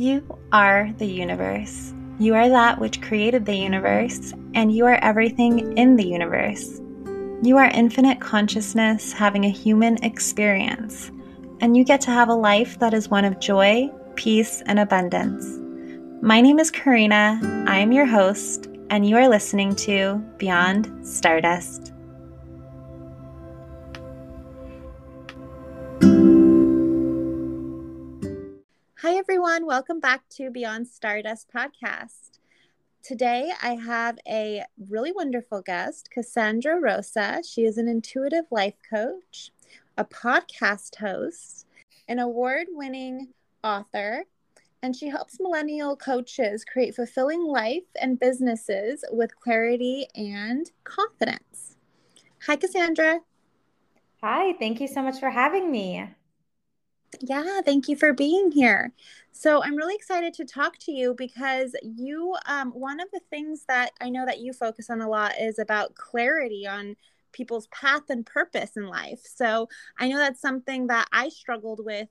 You are the universe. You are that which created the universe, and you are everything in the universe. You are infinite consciousness having a human experience, and you get to have a life that is one of joy, peace, and abundance. My name is Karina. I am your host, and you are listening to Beyond Stardust. Welcome back to Beyond Stardust podcast. Today, I have a really wonderful guest, Cassandra Rosa. She is an intuitive life coach, a podcast host, an award winning author, and she helps millennial coaches create fulfilling life and businesses with clarity and confidence. Hi, Cassandra. Hi, thank you so much for having me. Yeah, thank you for being here. So I'm really excited to talk to you because you, um, one of the things that I know that you focus on a lot is about clarity on people's path and purpose in life. So I know that's something that I struggled with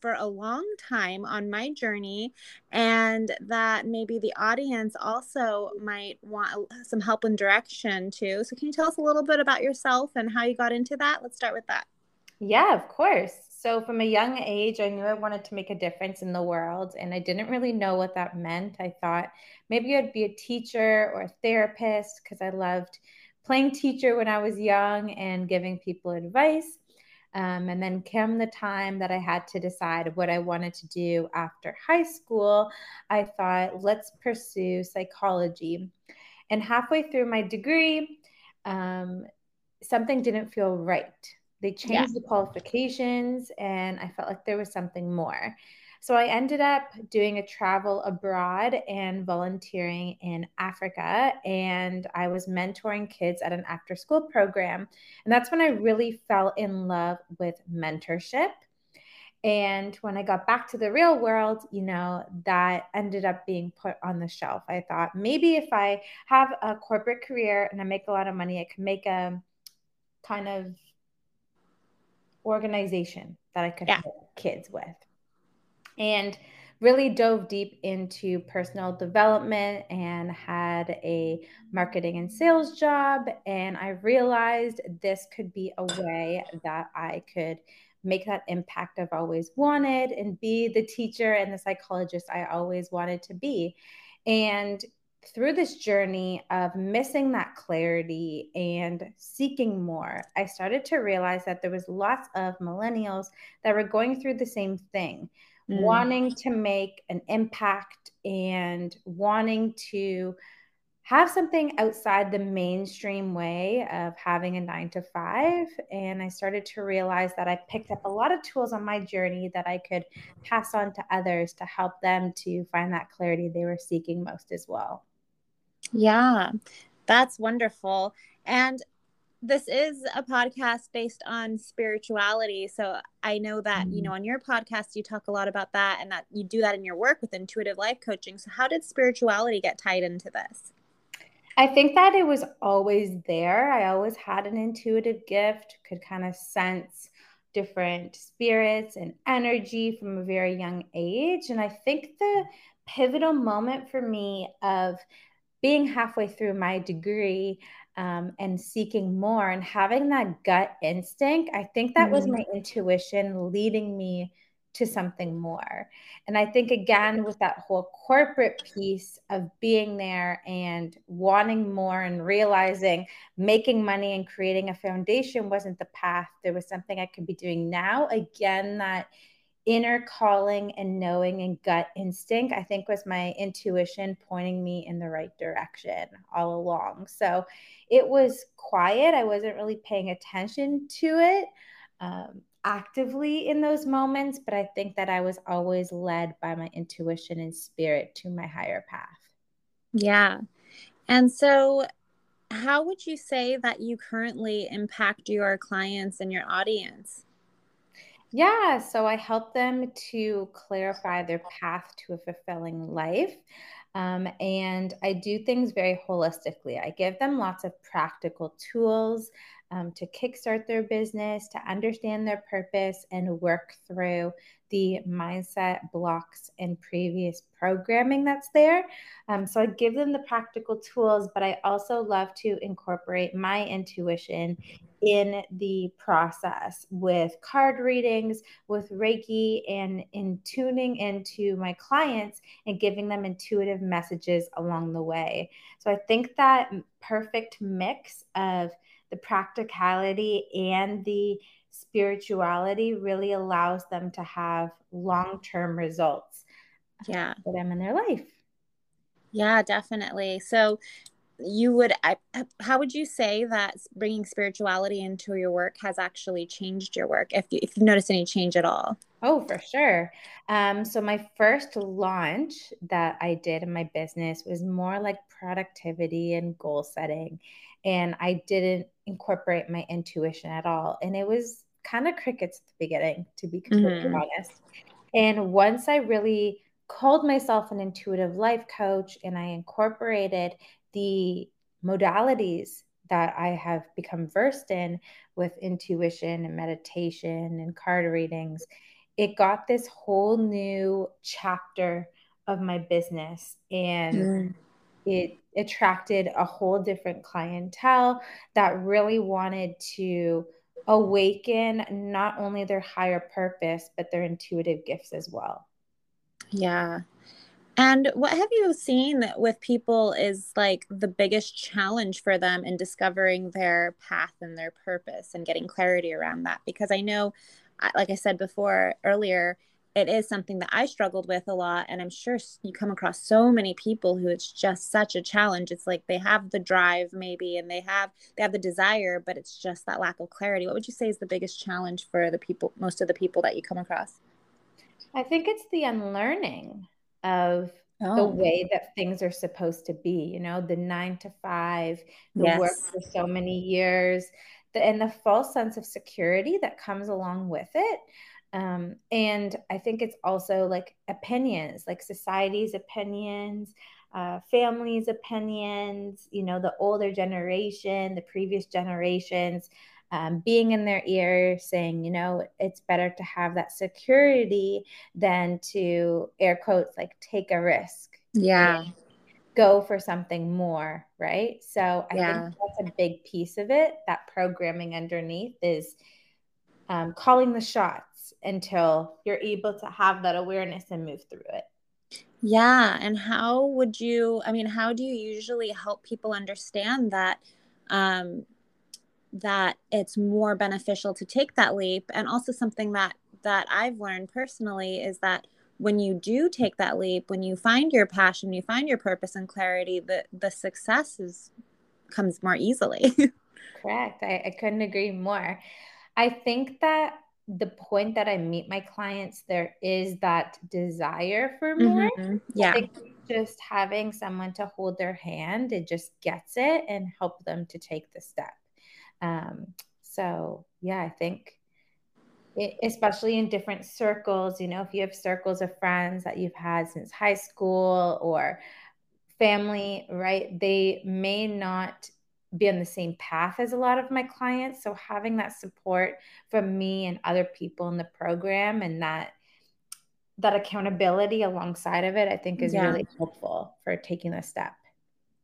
for a long time on my journey, and that maybe the audience also might want some help and direction too. So, can you tell us a little bit about yourself and how you got into that? Let's start with that. Yeah, of course. So, from a young age, I knew I wanted to make a difference in the world, and I didn't really know what that meant. I thought maybe I'd be a teacher or a therapist because I loved playing teacher when I was young and giving people advice. Um, and then came the time that I had to decide what I wanted to do after high school. I thought, let's pursue psychology. And halfway through my degree, um, something didn't feel right they changed yeah. the qualifications, and I felt like there was something more. So I ended up doing a travel abroad and volunteering in Africa. And I was mentoring kids at an after school program. And that's when I really fell in love with mentorship. And when I got back to the real world, you know, that ended up being put on the shelf. I thought maybe if I have a corporate career and I make a lot of money, I can make a kind of organization that I could yeah. help kids with. And really dove deep into personal development and had a marketing and sales job. And I realized this could be a way that I could make that impact I've always wanted and be the teacher and the psychologist I always wanted to be. And through this journey of missing that clarity and seeking more, I started to realize that there was lots of millennials that were going through the same thing, mm. wanting to make an impact and wanting to have something outside the mainstream way of having a nine to five. And I started to realize that I picked up a lot of tools on my journey that I could pass on to others to help them to find that clarity they were seeking most as well. Yeah, that's wonderful. And this is a podcast based on spirituality. So I know that, mm-hmm. you know, on your podcast, you talk a lot about that and that you do that in your work with intuitive life coaching. So, how did spirituality get tied into this? I think that it was always there. I always had an intuitive gift, could kind of sense different spirits and energy from a very young age. And I think the pivotal moment for me of being halfway through my degree um, and seeking more and having that gut instinct, I think that mm-hmm. was my intuition leading me to something more. And I think, again, with that whole corporate piece of being there and wanting more and realizing making money and creating a foundation wasn't the path, there was something I could be doing now. Again, that inner calling and knowing and gut instinct, I think was my intuition pointing me in the right direction all along. So it was quiet. I wasn't really paying attention to it um, actively in those moments, but I think that I was always led by my intuition and spirit to my higher path. Yeah. And so, how would you say that you currently impact your clients and your audience? Yeah, so I help them to clarify their path to a fulfilling life. Um, and I do things very holistically. I give them lots of practical tools um, to kickstart their business, to understand their purpose, and work through the mindset blocks and previous programming that's there. Um, so I give them the practical tools, but I also love to incorporate my intuition in the process with card readings, with Reiki, and in tuning into my clients and giving them intuitive messages along the way. So I think that perfect mix of the practicality and the spirituality really allows them to have long term results yeah. for them in their life. Yeah definitely. So you would I, how would you say that bringing spirituality into your work has actually changed your work if you if you noticed any change at all? Oh for sure. Um, so my first launch that i did in my business was more like productivity and goal setting and i didn't incorporate my intuition at all and it was kind of crickets at the beginning to be completely mm-hmm. honest. And once i really called myself an intuitive life coach and i incorporated the modalities that I have become versed in with intuition and meditation and card readings, it got this whole new chapter of my business and mm. it attracted a whole different clientele that really wanted to awaken not only their higher purpose but their intuitive gifts as well. Yeah. And what have you seen with people is like the biggest challenge for them in discovering their path and their purpose and getting clarity around that? Because I know, like I said before earlier, it is something that I struggled with a lot. And I'm sure you come across so many people who it's just such a challenge. It's like they have the drive maybe and they have they have the desire, but it's just that lack of clarity. What would you say is the biggest challenge for the people, most of the people that you come across? I think it's the unlearning of oh. the way that things are supposed to be, you know, the nine to five, the yes. work for so many years, the, and the false sense of security that comes along with it. Um, and I think it's also like opinions, like society's opinions, uh, families' opinions, you know, the older generation, the previous generations um, being in their ear saying, you know, it's better to have that security than to air quotes like take a risk. Yeah. Go for something more, right? So I yeah. think that's a big piece of it. That programming underneath is um, calling the shots until you're able to have that awareness and move through it. Yeah. And how would you, I mean, how do you usually help people understand that? Um, that it's more beneficial to take that leap. And also something that that I've learned personally is that when you do take that leap when you find your passion you find your purpose and clarity the the success is comes more easily. Correct. I, I couldn't agree more. I think that the point that i meet my clients there is that desire for more. mm-hmm. yeah. just having someone to hold their hand it just gets it and help them to take the step um, so yeah, I think it, especially in different circles, you know, if you have circles of friends that you've had since high school or family, right? They may not be on the same path as a lot of my clients. So having that support from me and other people in the program and that that accountability alongside of it, I think is yeah. really helpful for taking the step.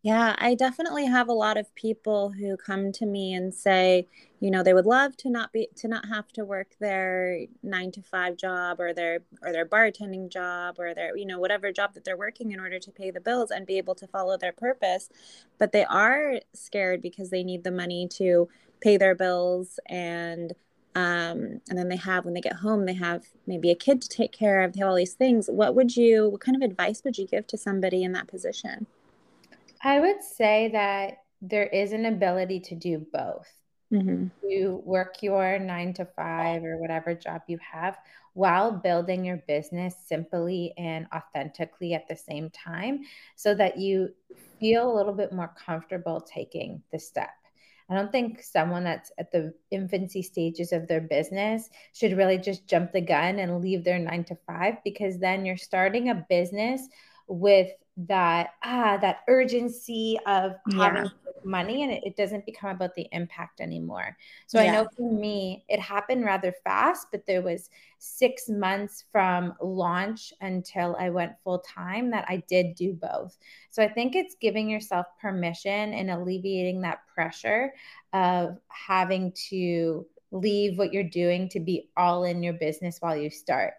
Yeah, I definitely have a lot of people who come to me and say, you know, they would love to not be to not have to work their 9 to 5 job or their or their bartending job or their, you know, whatever job that they're working in order to pay the bills and be able to follow their purpose, but they are scared because they need the money to pay their bills and um, and then they have when they get home they have maybe a kid to take care of they have all these things. What would you what kind of advice would you give to somebody in that position I would say that there is an ability to do both. Mm-hmm. You work your nine to five or whatever job you have while building your business simply and authentically at the same time so that you feel a little bit more comfortable taking the step. I don't think someone that's at the infancy stages of their business should really just jump the gun and leave their nine to five because then you're starting a business with that ah that urgency of having money and it, it doesn't become about the impact anymore. So yeah. I know for me, it happened rather fast, but there was six months from launch until I went full time that I did do both. So I think it's giving yourself permission and alleviating that pressure of having to leave what you're doing to be all in your business while you start.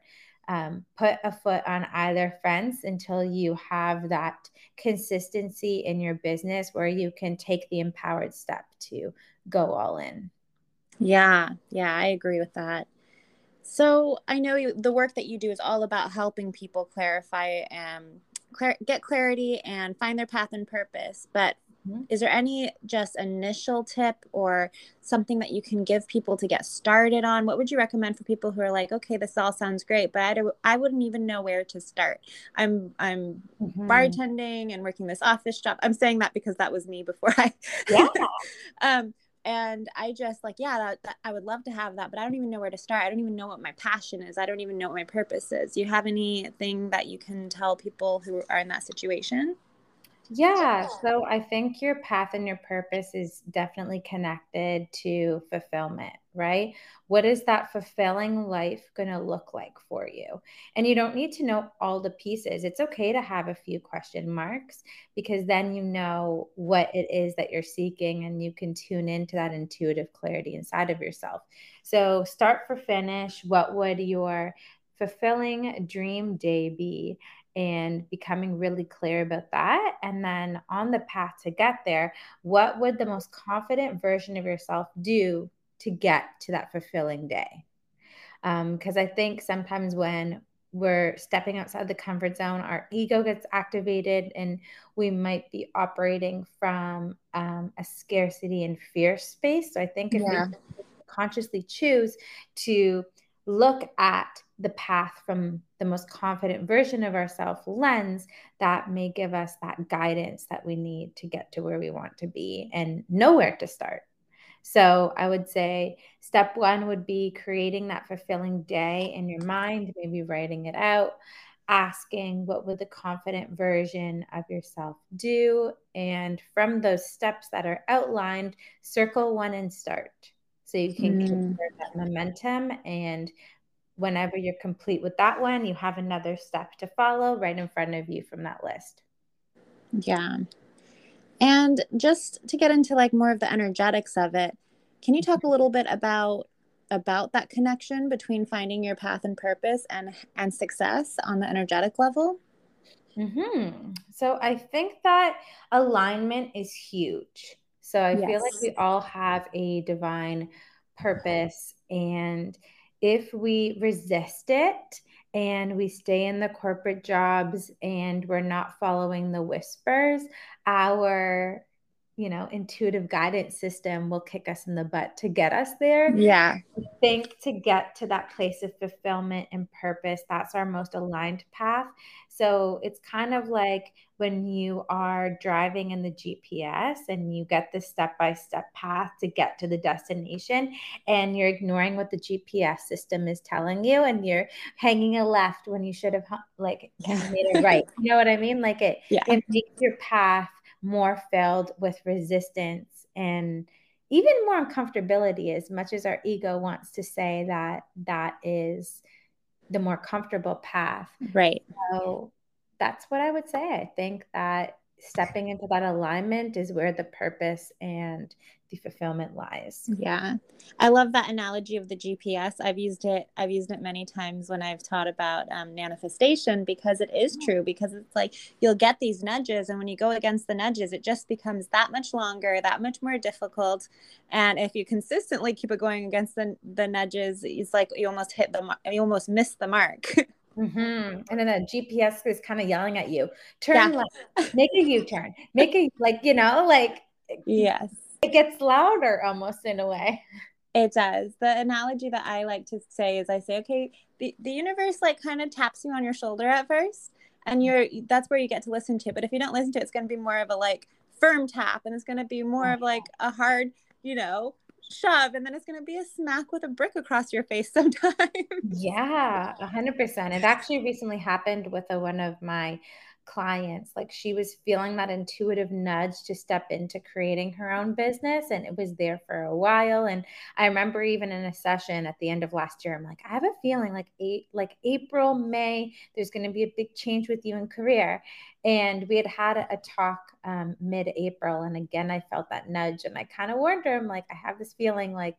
Um, put a foot on either fence until you have that consistency in your business where you can take the empowered step to go all in. Yeah, yeah, I agree with that. So I know you, the work that you do is all about helping people clarify and get clarity and find their path and purpose. But Mm-hmm. Is there any just initial tip or something that you can give people to get started on? What would you recommend for people who are like, okay, this all sounds great, but I, do, I wouldn't even know where to start. I'm I'm mm-hmm. bartending and working this office job. I'm saying that because that was me before I. Yeah. um, and I just like, yeah, that, that, I would love to have that, but I don't even know where to start. I don't even know what my passion is. I don't even know what my purpose is. Do you have anything that you can tell people who are in that situation? Yeah, so I think your path and your purpose is definitely connected to fulfillment, right? What is that fulfilling life going to look like for you? And you don't need to know all the pieces. It's okay to have a few question marks because then you know what it is that you're seeking and you can tune into that intuitive clarity inside of yourself. So, start for finish. What would your fulfilling dream day be? And becoming really clear about that. And then on the path to get there, what would the most confident version of yourself do to get to that fulfilling day? Because um, I think sometimes when we're stepping outside the comfort zone, our ego gets activated, and we might be operating from um, a scarcity and fear space. So I think if yeah. we consciously choose to look at the path from the most confident version of ourselves lens that may give us that guidance that we need to get to where we want to be and know where to start. So I would say step one would be creating that fulfilling day in your mind, maybe writing it out, asking what would the confident version of yourself do. And from those steps that are outlined, circle one and start. So you can mm. that momentum and whenever you're complete with that one, you have another step to follow right in front of you from that list. Yeah. And just to get into like more of the energetics of it, can you talk a little bit about about that connection between finding your path and purpose and and success on the energetic level? Mm-hmm. So I think that alignment is huge. So I yes. feel like we all have a divine purpose and if we resist it and we stay in the corporate jobs and we're not following the whispers, our you know, intuitive guidance system will kick us in the butt to get us there. Yeah. I think to get to that place of fulfillment and purpose, that's our most aligned path. So it's kind of like when you are driving in the GPS and you get the step by step path to get to the destination, and you're ignoring what the GPS system is telling you, and you're hanging a left when you should have like made it right. You know what I mean? Like it, yeah. it makes your path more filled with resistance and even more uncomfortability as much as our ego wants to say that that is the more comfortable path. Right. So that's what i would say. I think that stepping into that alignment is where the purpose and the fulfillment lies. Yeah. I love that analogy of the GPS. I've used it I've used it many times when I've taught about um, manifestation because it is true because it's like you'll get these nudges and when you go against the nudges it just becomes that much longer, that much more difficult and if you consistently keep it going against the the nudges it's like you almost hit the you almost miss the mark. Mm-hmm. And then the GPS is kind of yelling at you, turn yeah. left, make a U turn, make a, like, you know, like, yes, it gets louder almost in a way. It does. The analogy that I like to say is I say, okay, the, the universe like kind of taps you on your shoulder at first, and you're that's where you get to listen to it. But if you don't listen to it, it's going to be more of a like firm tap, and it's going to be more of like a hard, you know, shove and then it's going to be a smack with a brick across your face sometimes. Yeah, 100%. It actually recently happened with a, one of my clients. Like she was feeling that intuitive nudge to step into creating her own business. And it was there for a while. And I remember even in a session at the end of last year, I'm like, I have a feeling like eight, like April, May, there's going to be a big change with you in career. And we had had a, talk um, mid April. And again, I felt that nudge and I kind of warned her, I'm like, I have this feeling like,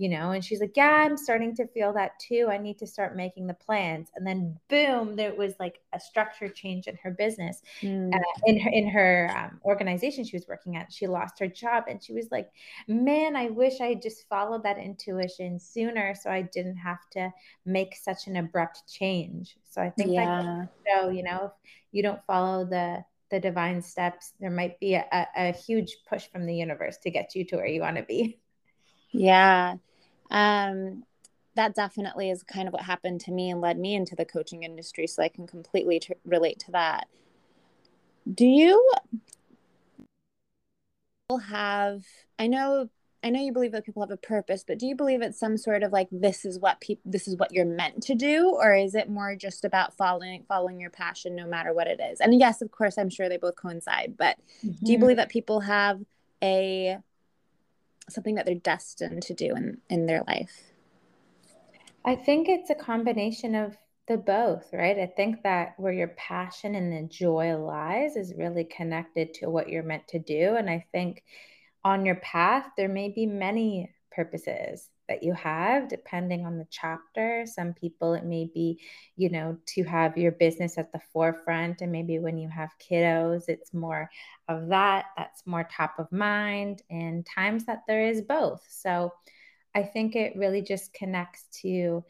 you know and she's like yeah i'm starting to feel that too. I need to start making the plans. And then boom there was like a structure change in her business mm. uh, in her in her um, organization she was working at. She lost her job and she was like man i wish i just followed that intuition sooner so i didn't have to make such an abrupt change. So i think yeah. that so you know if you don't follow the the divine steps there might be a, a huge push from the universe to get you to where you want to be. Yeah um, that definitely is kind of what happened to me and led me into the coaching industry. So I can completely t- relate to that. Do you have, I know, I know you believe that people have a purpose, but do you believe it's some sort of like this is what people this is what you're meant to do or is it more just about following following your passion no matter what it is? And yes, of course, I'm sure they both coincide, but mm-hmm. do you mm-hmm. believe that people have a something that they're destined to do in in their life. I think it's a combination of the both right? I think that where your passion and the joy lies is really connected to what you're meant to do. And i think on your path there may be many purposes that you have depending on the chapter. Some people it may be you know to have your business at the forefront and maybe when you have kiddos it's more of that that's more top of mind and times that there is both. So i think it really just connects to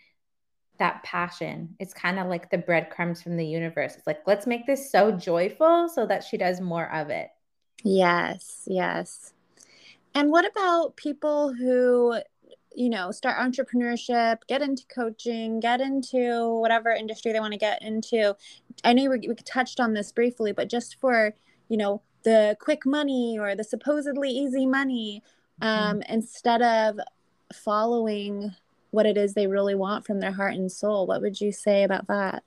that passion. It's kind of like the breadcrumbs from the universe. It's like let's make this so joyful so that she does more of it. Yes yes. And what about people who you know, start entrepreneurship, get into coaching, get into whatever industry they want to get into. I know we, we touched on this briefly, but just for, you know, the quick money or the supposedly easy money, um, mm-hmm. instead of following what it is they really want from their heart and soul, what would you say about that?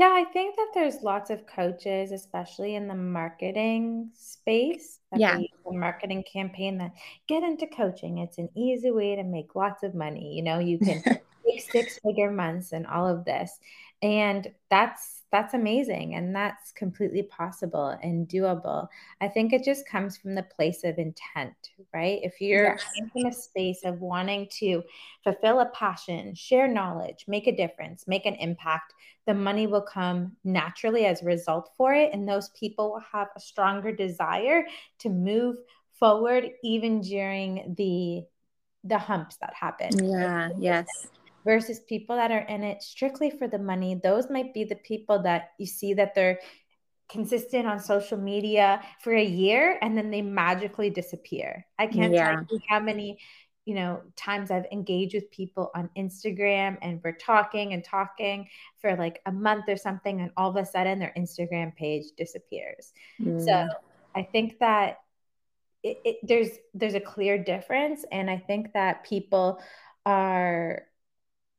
Yeah, I think that there's lots of coaches, especially in the marketing space, yeah. the marketing campaign that get into coaching. It's an easy way to make lots of money. You know, you can make six figure months and all of this. And that's that's amazing and that's completely possible and doable. I think it just comes from the place of intent, right? If you're yes. in a space of wanting to fulfill a passion, share knowledge, make a difference, make an impact, the money will come naturally as a result for it and those people will have a stronger desire to move forward even during the the humps that happen. Yeah, yes versus people that are in it strictly for the money. Those might be the people that you see that they're consistent on social media for a year and then they magically disappear. I can't yeah. tell you how many you know times I've engaged with people on Instagram and we're talking and talking for like a month or something and all of a sudden their Instagram page disappears. Mm. So I think that it, it, there's there's a clear difference and I think that people are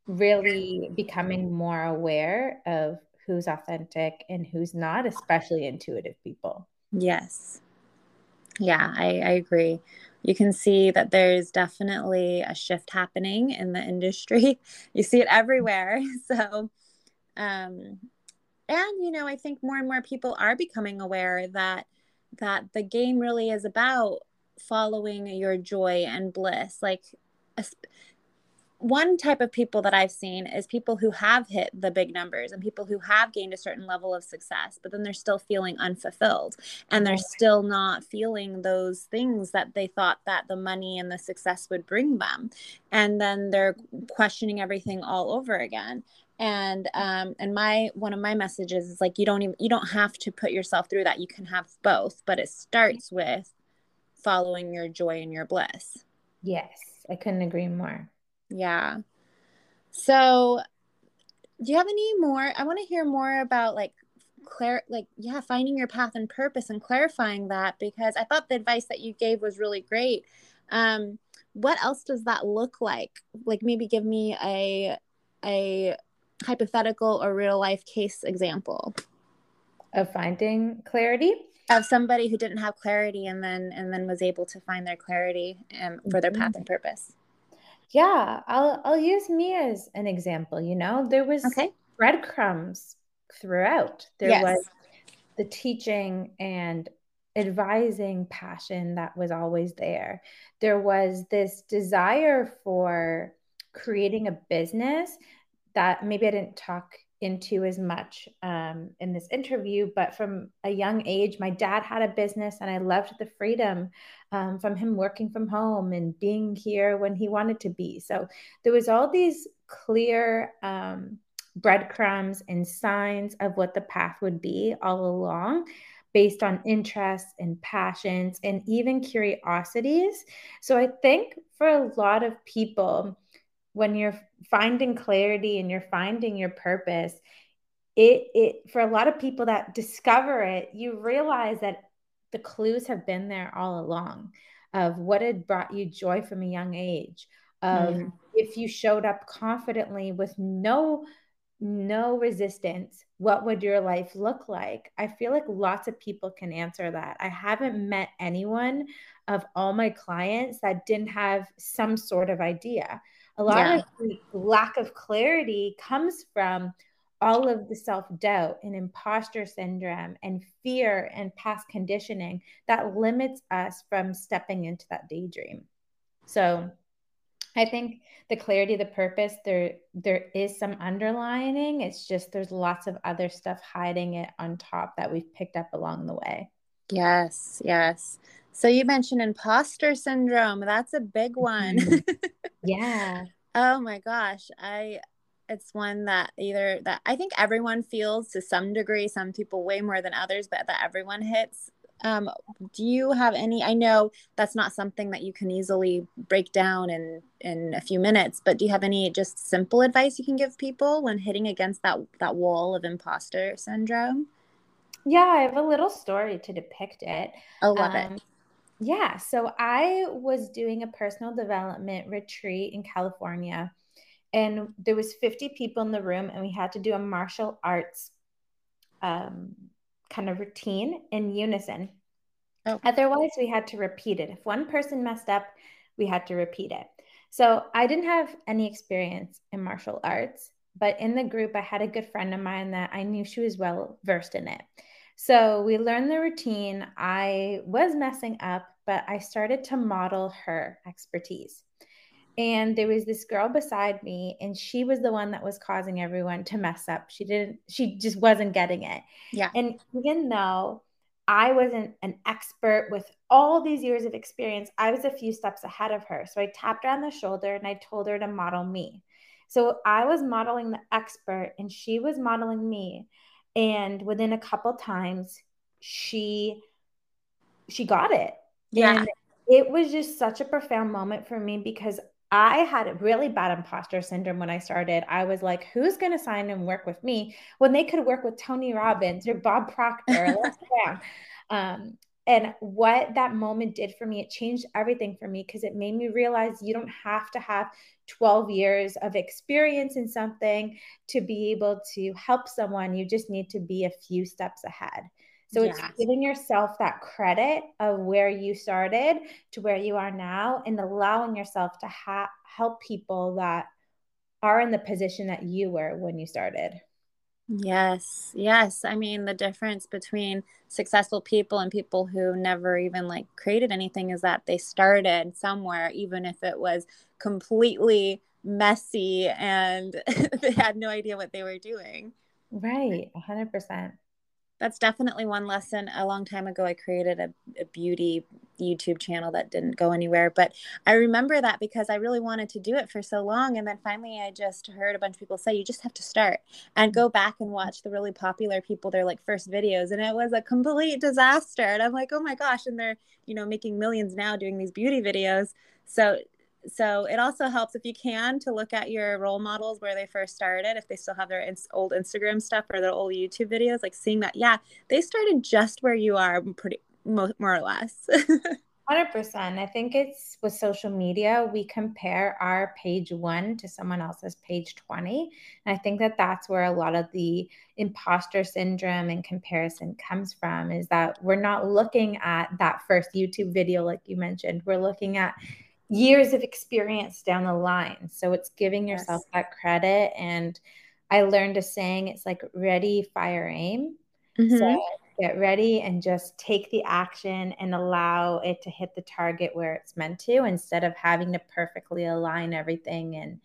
really becoming more aware of who's authentic and who's not, especially intuitive people. Yes. Yeah, I, I agree. You can see that there's definitely a shift happening in the industry. You see it everywhere. So, um, and you know, I think more and more people are becoming aware that that the game really is about following your joy and bliss. Like, one type of people that I've seen is people who have hit the big numbers and people who have gained a certain level of success, but then they're still feeling unfulfilled and they're still not feeling those things that they thought that the money and the success would bring them. And then they're questioning everything all over again. And um, and my one of my messages is like you don't even you don't have to put yourself through that. You can have both, but it starts with following your joy and your bliss. Yes, I couldn't agree more. Yeah. So, do you have any more? I want to hear more about like clar like yeah, finding your path and purpose and clarifying that because I thought the advice that you gave was really great. Um, what else does that look like? Like maybe give me a a hypothetical or real life case example. of finding clarity of somebody who didn't have clarity and then and then was able to find their clarity um, for their path and purpose yeah i'll i'll use me as an example you know there was okay. breadcrumbs throughout there yes. was the teaching and advising passion that was always there there was this desire for creating a business that maybe i didn't talk into as much um, in this interview, but from a young age, my dad had a business and I loved the freedom um, from him working from home and being here when he wanted to be. So there was all these clear um, breadcrumbs and signs of what the path would be all along based on interests and passions and even curiosities. So I think for a lot of people, when you're finding clarity and you're finding your purpose it it for a lot of people that discover it you realize that the clues have been there all along of what had brought you joy from a young age of mm-hmm. if you showed up confidently with no no resistance what would your life look like? I feel like lots of people can answer that. I haven't met anyone of all my clients that didn't have some sort of idea a lot yeah. of the lack of clarity comes from all of the self doubt and imposter syndrome and fear and past conditioning that limits us from stepping into that daydream. So, I think the clarity, the purpose, there there is some underlining. It's just there's lots of other stuff hiding it on top that we've picked up along the way. Yes, yes. So you mentioned imposter syndrome. That's a big one. Yeah. oh my gosh. I it's one that either that I think everyone feels to some degree, some people way more than others, but that everyone hits. Um, do you have any I know that's not something that you can easily break down in in a few minutes, but do you have any just simple advice you can give people when hitting against that that wall of imposter syndrome? Yeah, I have a little story to depict it. I love um, it. Yeah. So I was doing a personal development retreat in California and there was 50 people in the room and we had to do a martial arts um, kind of routine in unison. Oh. Otherwise, we had to repeat it. If one person messed up, we had to repeat it. So I didn't have any experience in martial arts, but in the group, I had a good friend of mine that I knew she was well versed in it. So we learned the routine. I was messing up, but I started to model her expertise. And there was this girl beside me, and she was the one that was causing everyone to mess up. She didn't, she just wasn't getting it. Yeah. And even though I wasn't an expert with all these years of experience, I was a few steps ahead of her. So I tapped her on the shoulder and I told her to model me. So I was modeling the expert, and she was modeling me and within a couple times she she got it yeah and it was just such a profound moment for me because I had a really bad imposter syndrome when I started. I was like, who's going to sign and work with me when they could work with Tony Robbins or Bob Proctor? Or um, and what that moment did for me, it changed everything for me because it made me realize you don't have to have 12 years of experience in something to be able to help someone. You just need to be a few steps ahead. So yes. it's giving yourself that credit of where you started to where you are now and allowing yourself to ha- help people that are in the position that you were when you started. Yes, yes. I mean, the difference between successful people and people who never even like created anything is that they started somewhere, even if it was completely messy and they had no idea what they were doing. Right, 100% that's definitely one lesson. A long time ago, I created a, a, beauty YouTube channel that didn't go anywhere. But I remember that because I really wanted to do it for so long. And then finally, I just heard a bunch of people say, you just have to start and go back and watch the really popular people, their like first videos. And it was a complete disaster. And I'm like, oh my gosh. And they're, you know, making millions now doing these beauty videos. So so it also helps if you can to look at your role models where they first started if they still have their old instagram stuff or their old youtube videos like seeing that yeah they started just where you are pretty mo- more or less 100%. I think it's with social media, we compare our page one to someone else's page 20. And I think that that's where a lot of the imposter syndrome and comparison comes from is that we're not looking at that first YouTube video, like you mentioned. We're looking at years of experience down the line. So it's giving yourself yes. that credit. And I learned a saying it's like ready, fire, aim. Mm-hmm. So get ready and just take the action and allow it to hit the target where it's meant to instead of having to perfectly align everything and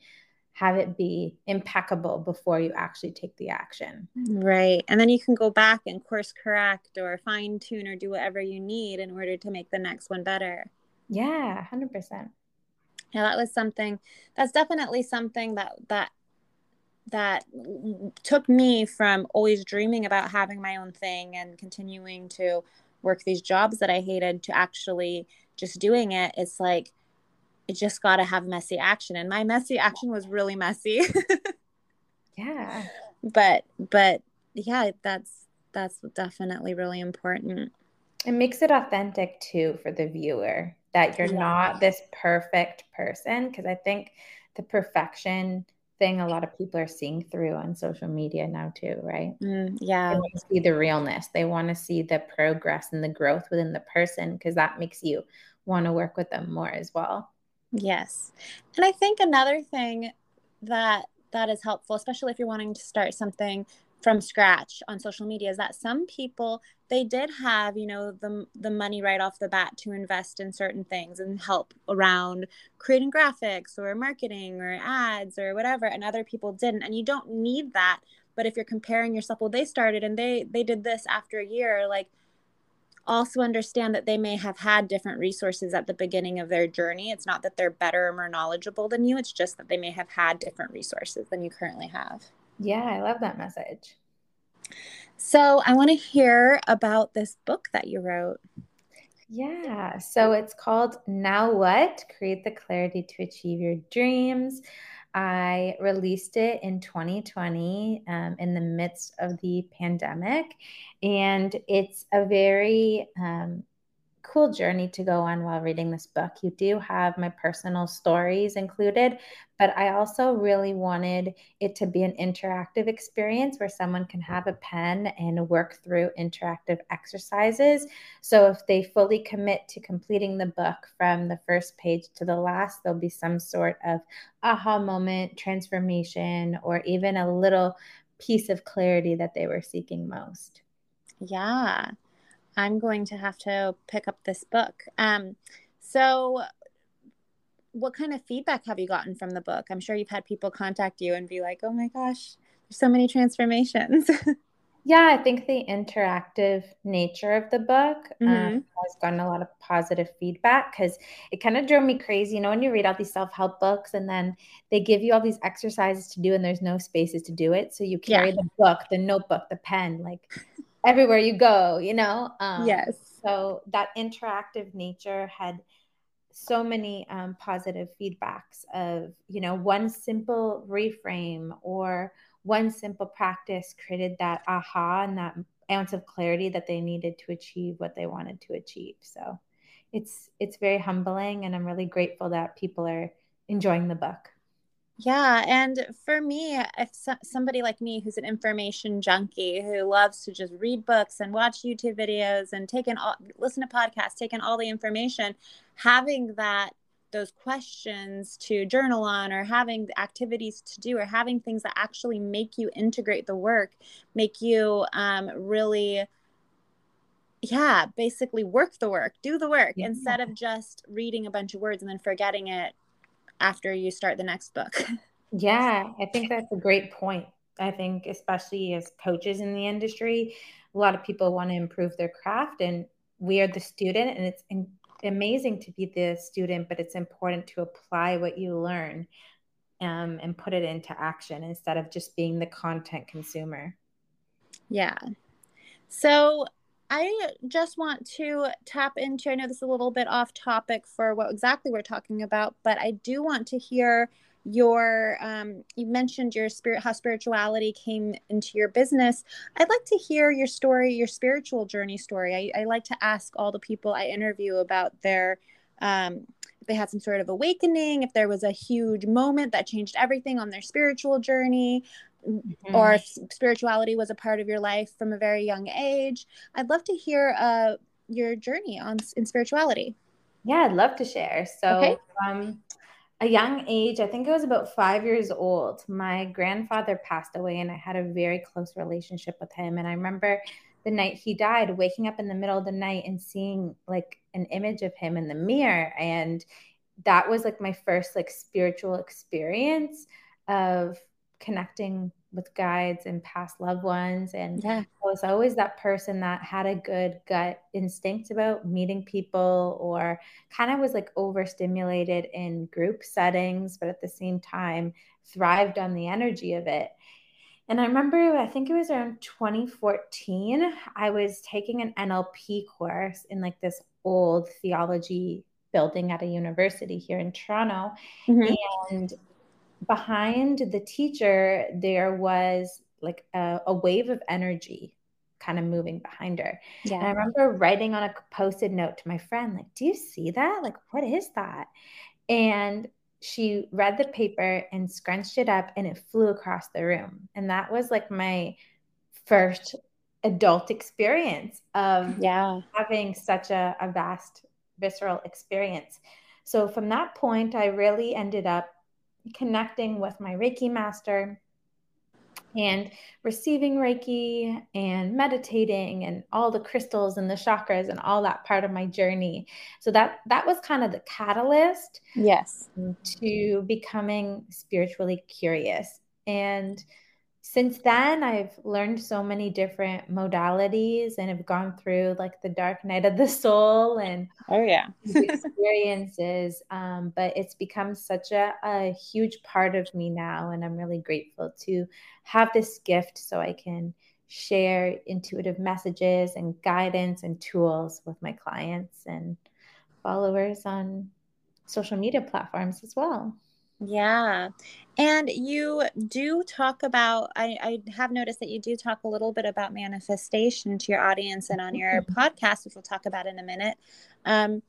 have it be impeccable before you actually take the action. Right. And then you can go back and course correct or fine tune or do whatever you need in order to make the next one better. Yeah, 100%. Yeah, that was something that's definitely something that that that took me from always dreaming about having my own thing and continuing to work these jobs that I hated to actually just doing it. It's like it just got to have messy action and my messy action was really messy. yeah. But but yeah, that's that's definitely really important. It makes it authentic too for the viewer that you're yeah. not this perfect person because I think the perfection thing a lot of people are seeing through on social media now too, right? Mm, yeah. They want to see the realness. They want to see the progress and the growth within the person because that makes you want to work with them more as well. Yes. And I think another thing that that is helpful, especially if you're wanting to start something from scratch on social media is that some people they did have you know the the money right off the bat to invest in certain things and help around creating graphics or marketing or ads or whatever and other people didn't and you don't need that. But if you're comparing yourself well they started and they they did this after a year like also understand that they may have had different resources at the beginning of their journey. It's not that they're better or more knowledgeable than you it's just that they may have had different resources than you currently have yeah, I love that message. So, I want to hear about this book that you wrote. Yeah, so it's called Now What? Create the Clarity to Achieve Your Dreams. I released it in 2020 um, in the midst of the pandemic. And it's a very um, cool journey to go on while reading this book. You do have my personal stories included, but I also really wanted it to be an interactive experience where someone can have a pen and work through interactive exercises. So if they fully commit to completing the book from the first page to the last, there'll be some sort of aha moment, transformation, or even a little piece of clarity that they were seeking most. Yeah. I'm going to have to pick up this book. Um, so, what kind of feedback have you gotten from the book? I'm sure you've had people contact you and be like, "Oh my gosh, there's so many transformations." yeah, I think the interactive nature of the book um, mm-hmm. um, has gotten a lot of positive feedback because it kind of drove me crazy. You know, when you read all these self help books and then they give you all these exercises to do and there's no spaces to do it, so you carry yeah. the book, the notebook, the pen, like everywhere you go, you know? Um, yes. So that interactive nature had so many um, positive feedbacks of, you know, one simple reframe or one simple practice created that aha and that ounce of clarity that they needed to achieve what they wanted to achieve. So it's it's very humbling and I'm really grateful that people are enjoying the book. Yeah. And for me, if so- somebody like me who's an information junkie who loves to just read books and watch YouTube videos and take in all, listen to podcasts, take in all the information, having that, those questions to journal on or having activities to do or having things that actually make you integrate the work, make you um, really yeah basically work the work do the work yeah. instead of just reading a bunch of words and then forgetting it after you start the next book. yeah, I think that's a great point. I think, especially as coaches in the industry, a lot of people want to improve their craft, and we are the student, and it's in- amazing to be the student, but it's important to apply what you learn um, and put it into action instead of just being the content consumer. Yeah. So, I just want to tap into, I know this is a little bit off topic for what exactly we're talking about, but I do want to hear your um, you mentioned your spirit how spirituality came into your business. I'd like to hear your story your spiritual journey story. I, I like to ask all the people i interview about their um, if they had some sort of awakening if there was a huge moment that changed everything on their spiritual journey mm-hmm. or if spirituality was a part of your life from a very young age i'd love to hear uh, your journey on in spirituality yeah i'd love to share so okay. um a young age, I think I was about five years old, my grandfather passed away, and I had a very close relationship with him. And I remember the night he died, waking up in the middle of the night and seeing like an image of him in the mirror. And that was like my first like spiritual experience of connecting with guides and past loved ones. And yeah. I was always that person that had a good gut instinct about meeting people or kind of was like overstimulated in group settings, but at the same time thrived on the energy of it. And I remember, I think it was around 2014, I was taking an NLP course in like this old theology building at a university here in Toronto. Mm-hmm. And behind the teacher, there was like a, a wave of energy kind of moving behind her. Yeah. And I remember writing on a Post-it note to my friend, like, do you see that? Like, what is that? And she read the paper and scrunched it up and it flew across the room. And that was like my first adult experience of yeah. having such a, a vast visceral experience. So from that point, I really ended up connecting with my Reiki master and receiving Reiki and meditating and all the crystals and the chakras and all that part of my journey. So that that was kind of the catalyst yes to becoming spiritually curious. And since then i've learned so many different modalities and have gone through like the dark night of the soul and oh yeah. experiences um, but it's become such a, a huge part of me now and i'm really grateful to have this gift so i can share intuitive messages and guidance and tools with my clients and followers on social media platforms as well yeah. And you do talk about, I, I have noticed that you do talk a little bit about manifestation to your audience and on your mm-hmm. podcast, which we'll talk about in a minute. Um,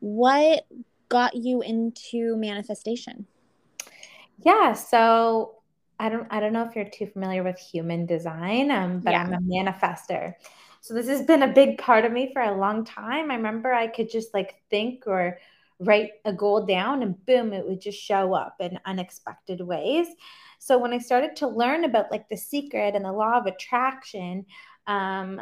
what got you into manifestation? Yeah. So I don't, I don't know if you're too familiar with human design, um, but yeah. I'm a manifester. So this has been a big part of me for a long time. I remember I could just like think or write a goal down and boom, it would just show up in unexpected ways. So when I started to learn about like the secret and the law of attraction, um,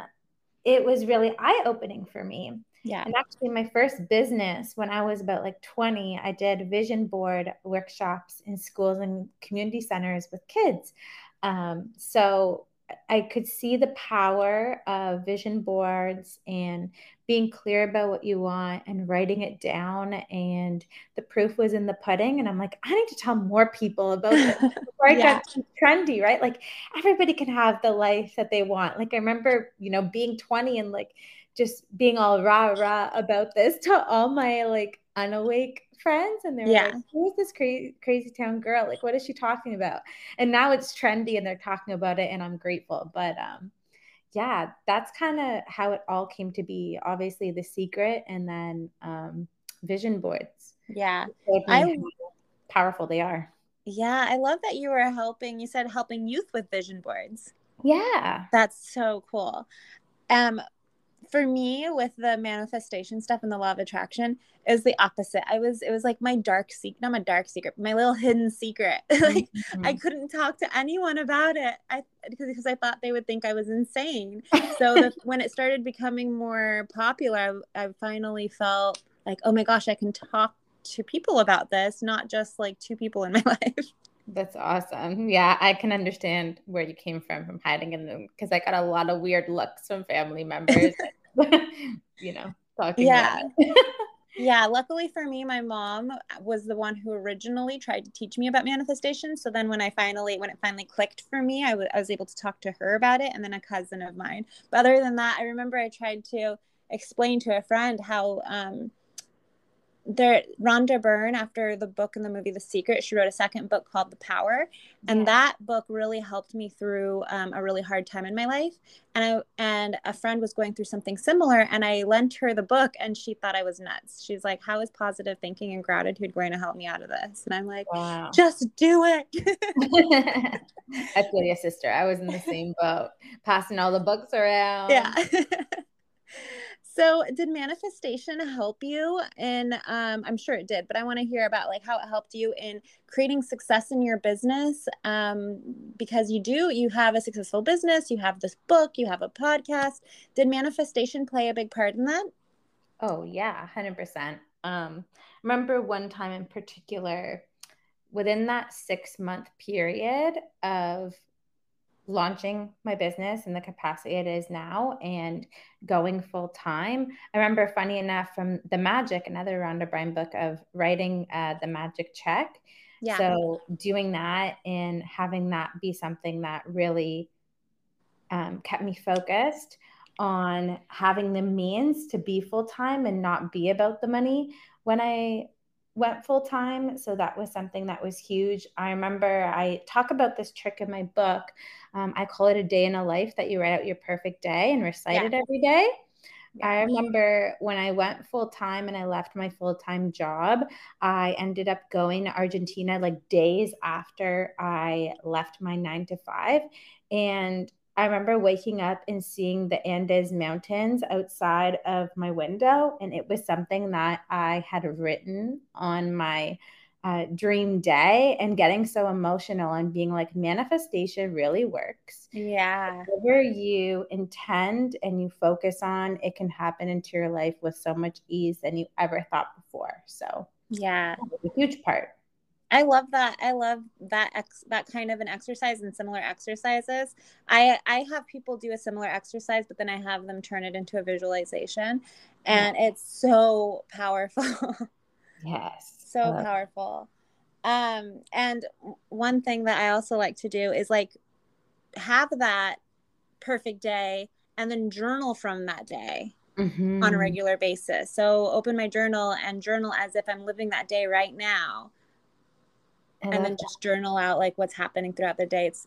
it was really eye opening for me. Yeah. And actually, my first business when I was about like 20, I did vision board workshops in schools and community centers with kids. Um, so I could see the power of vision boards and being clear about what you want and writing it down. And the proof was in the pudding. And I'm like, I need to tell more people about this before I yeah. get trendy, right? Like everybody can have the life that they want. Like I remember, you know, being 20 and like just being all rah rah about this to all my like unawake friends and they're yeah. like, who's this crazy crazy town girl? Like, what is she talking about? And now it's trendy and they're talking about it and I'm grateful. But um yeah, that's kind of how it all came to be. Obviously the secret and then um vision boards. Yeah. I powerful they are. Yeah, I love that you were helping. You said helping youth with vision boards. Yeah. That's so cool. Um for me with the manifestation stuff and the law of attraction is the opposite. I was it was like my dark secret not my dark secret my little hidden secret. Like mm-hmm. i couldn't talk to anyone about it. I because, because i thought they would think i was insane. So the, when it started becoming more popular I, I finally felt like oh my gosh i can talk to people about this not just like two people in my life that's awesome. Yeah, I can understand where you came from from hiding in them because I got a lot of weird looks from family members. you know, talking. Yeah. yeah. Luckily for me, my mom was the one who originally tried to teach me about manifestation. So then when I finally, when it finally clicked for me, I, w- I was able to talk to her about it and then a cousin of mine. But other than that, I remember I tried to explain to a friend how, um, there Rhonda Byrne after the book and the movie The Secret, she wrote a second book called The Power, and yeah. that book really helped me through um, a really hard time in my life. And I and a friend was going through something similar, and I lent her the book, and she thought I was nuts. She's like, "How is positive thinking and gratitude going to help me out of this?" And I'm like, wow. "Just do it." I feel your sister. I was in the same boat, passing all the books around. Yeah. So, did manifestation help you? And um, I'm sure it did, but I want to hear about like how it helped you in creating success in your business. Um, because you do, you have a successful business, you have this book, you have a podcast. Did manifestation play a big part in that? Oh yeah, hundred percent. Um, remember one time in particular, within that six month period of launching my business in the capacity it is now and going full time. I remember, funny enough, from The Magic, another Rhonda Byrne book of writing uh, the magic check. Yeah. So doing that and having that be something that really um, kept me focused on having the means to be full time and not be about the money when I went full time. So that was something that was huge. I remember I talk about this trick in my book. Um, I call it a day in a life that you write out your perfect day and recite yeah. it every day. Yeah. I remember when I went full time and I left my full time job, I ended up going to Argentina like days after I left my nine to five. And I remember waking up and seeing the Andes Mountains outside of my window, and it was something that I had written on my uh, dream day and getting so emotional and being like, manifestation really works. Yeah. Whatever you intend and you focus on, it can happen into your life with so much ease than you ever thought before. So, yeah, a huge part. I love that. I love that ex- that kind of an exercise and similar exercises. I I have people do a similar exercise, but then I have them turn it into a visualization, and yeah. it's so powerful. yes, so powerful. Um, and one thing that I also like to do is like have that perfect day and then journal from that day. Mm-hmm. on a regular basis. So open my journal and journal as if I'm living that day right now and, then just journal out like what's happening throughout the day. It's,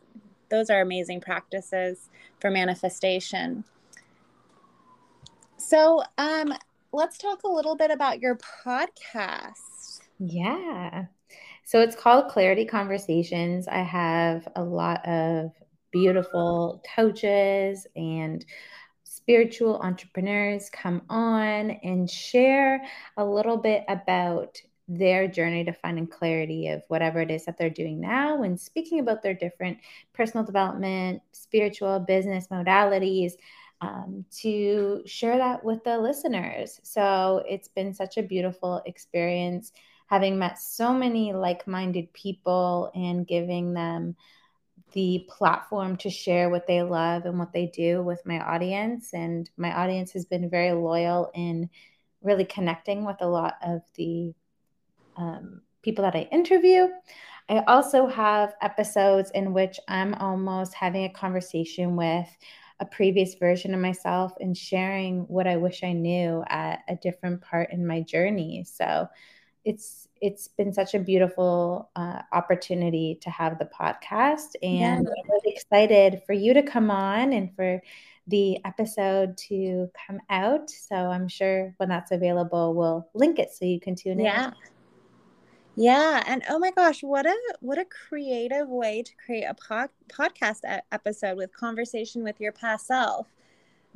those are amazing practices for manifestation. So, um, let's talk a little bit about your podcast. Yeah. So it's called Clarity Conversations. I have a lot of beautiful coaches and spiritual entrepreneurs come on and share a little bit about their journey to finding clarity of whatever it is that they're doing now and speaking about their different personal development, spiritual, business modalities. Um, to share that with the listeners. So it's been such a beautiful experience having met so many like minded people and giving them the platform to share what they love and what they do with my audience. And my audience has been very loyal in really connecting with a lot of the um, people that I interview. I also have episodes in which I'm almost having a conversation with a previous version of myself and sharing what I wish I knew at a different part in my journey. So it's it's been such a beautiful uh, opportunity to have the podcast, and yeah. I'm really excited for you to come on and for the episode to come out. So I'm sure when that's available, we'll link it so you can tune in. Yeah. Yeah, and oh my gosh, what a what a creative way to create a pod, podcast episode with conversation with your past self.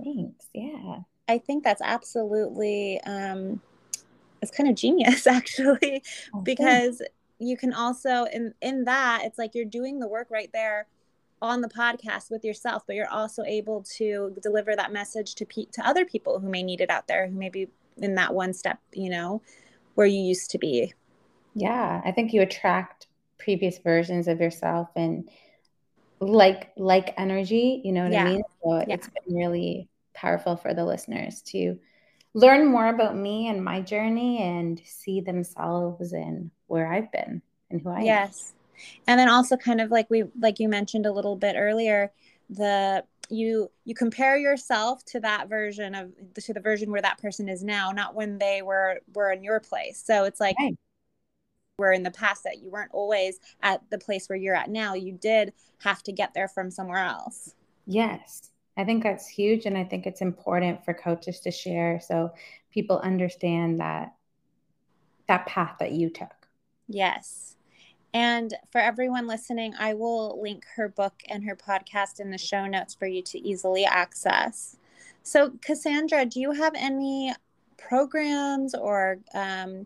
Thanks. Yeah. I think that's absolutely um it's kind of genius actually oh, because thanks. you can also in in that it's like you're doing the work right there on the podcast with yourself but you're also able to deliver that message to pe- to other people who may need it out there who may be in that one step, you know, where you used to be. Yeah, I think you attract previous versions of yourself and like like energy, you know what yeah. I mean? So yeah. it's been really powerful for the listeners to learn more about me and my journey and see themselves in where I've been and who I yes. am. Yes. And then also kind of like we like you mentioned a little bit earlier, the you you compare yourself to that version of to the version where that person is now not when they were were in your place so it's like right. Were in the past that you weren't always at the place where you're at now you did have to get there from somewhere else. Yes. I think that's huge and i think it's important for coaches to share so people understand that that path that you took. Yes. And for everyone listening, I will link her book and her podcast in the show notes for you to easily access. So, Cassandra, do you have any programs or um,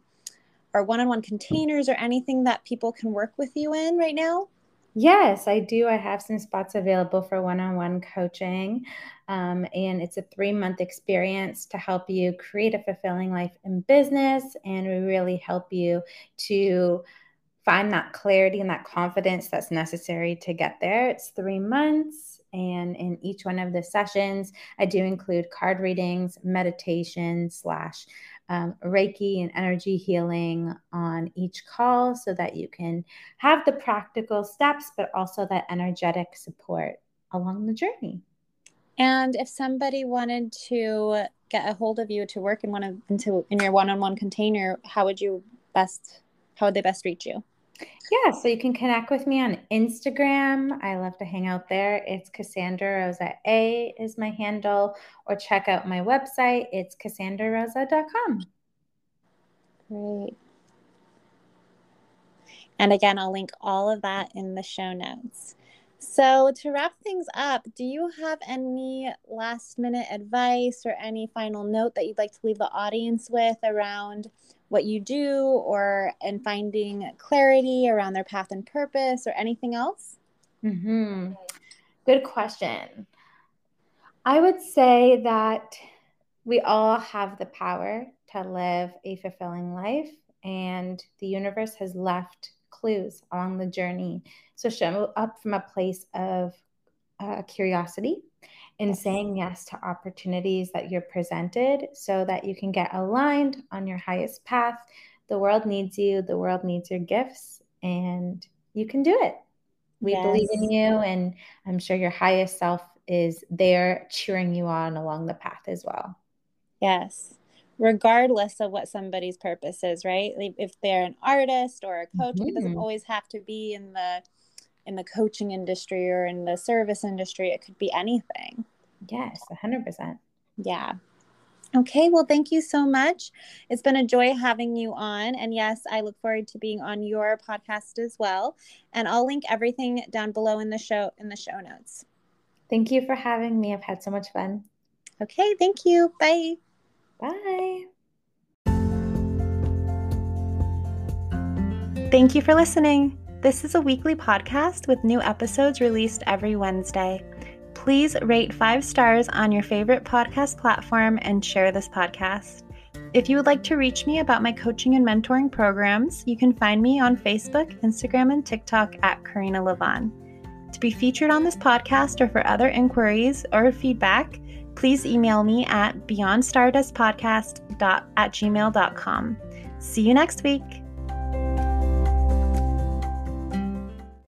or one-on-one containers or anything that people can work with you in right now? Yes, I do. I have some spots available for one on one coaching. Um, and it's a three month experience to help you create a fulfilling life in business. And we really help you to find that clarity and that confidence that's necessary to get there. It's three months. And in each one of the sessions, I do include card readings, meditation, slash um, Reiki and energy healing on each call so that you can have the practical steps, but also that energetic support along the journey. And if somebody wanted to get a hold of you to work in one of into in your one-on-one container, how would you best how would they best reach you? Yeah, so you can connect with me on Instagram. I love to hang out there. It's Cassandra Rosa A is my handle, or check out my website. It's cassandrarosa.com. Great. And again, I'll link all of that in the show notes. So, to wrap things up, do you have any last minute advice or any final note that you'd like to leave the audience with around what you do or and finding clarity around their path and purpose or anything else? Mm-hmm. Good question. I would say that we all have the power to live a fulfilling life, and the universe has left clues along the journey. So show up from a place of uh, curiosity in saying yes to opportunities that you're presented so that you can get aligned on your highest path. The world needs you, the world needs your gifts, and you can do it. We yes. believe in you, and I'm sure your highest self is there cheering you on along the path as well. Yes. Regardless of what somebody's purpose is, right? If they're an artist or a coach, mm-hmm. it doesn't mm-hmm. always have to be in the in the coaching industry or in the service industry. It could be anything. Yes, 100%. Yeah. Okay, well, thank you so much. It's been a joy having you on. And yes, I look forward to being on your podcast as well. And I'll link everything down below in the show in the show notes. Thank you for having me. I've had so much fun. Okay, thank you. Bye. Bye. Thank you for listening. This is a weekly podcast with new episodes released every Wednesday. Please rate five stars on your favorite podcast platform and share this podcast. If you would like to reach me about my coaching and mentoring programs, you can find me on Facebook, Instagram, and TikTok at Karina Levon. To be featured on this podcast or for other inquiries or feedback, please email me at beyondstardustpodcast at gmail.com. See you next week.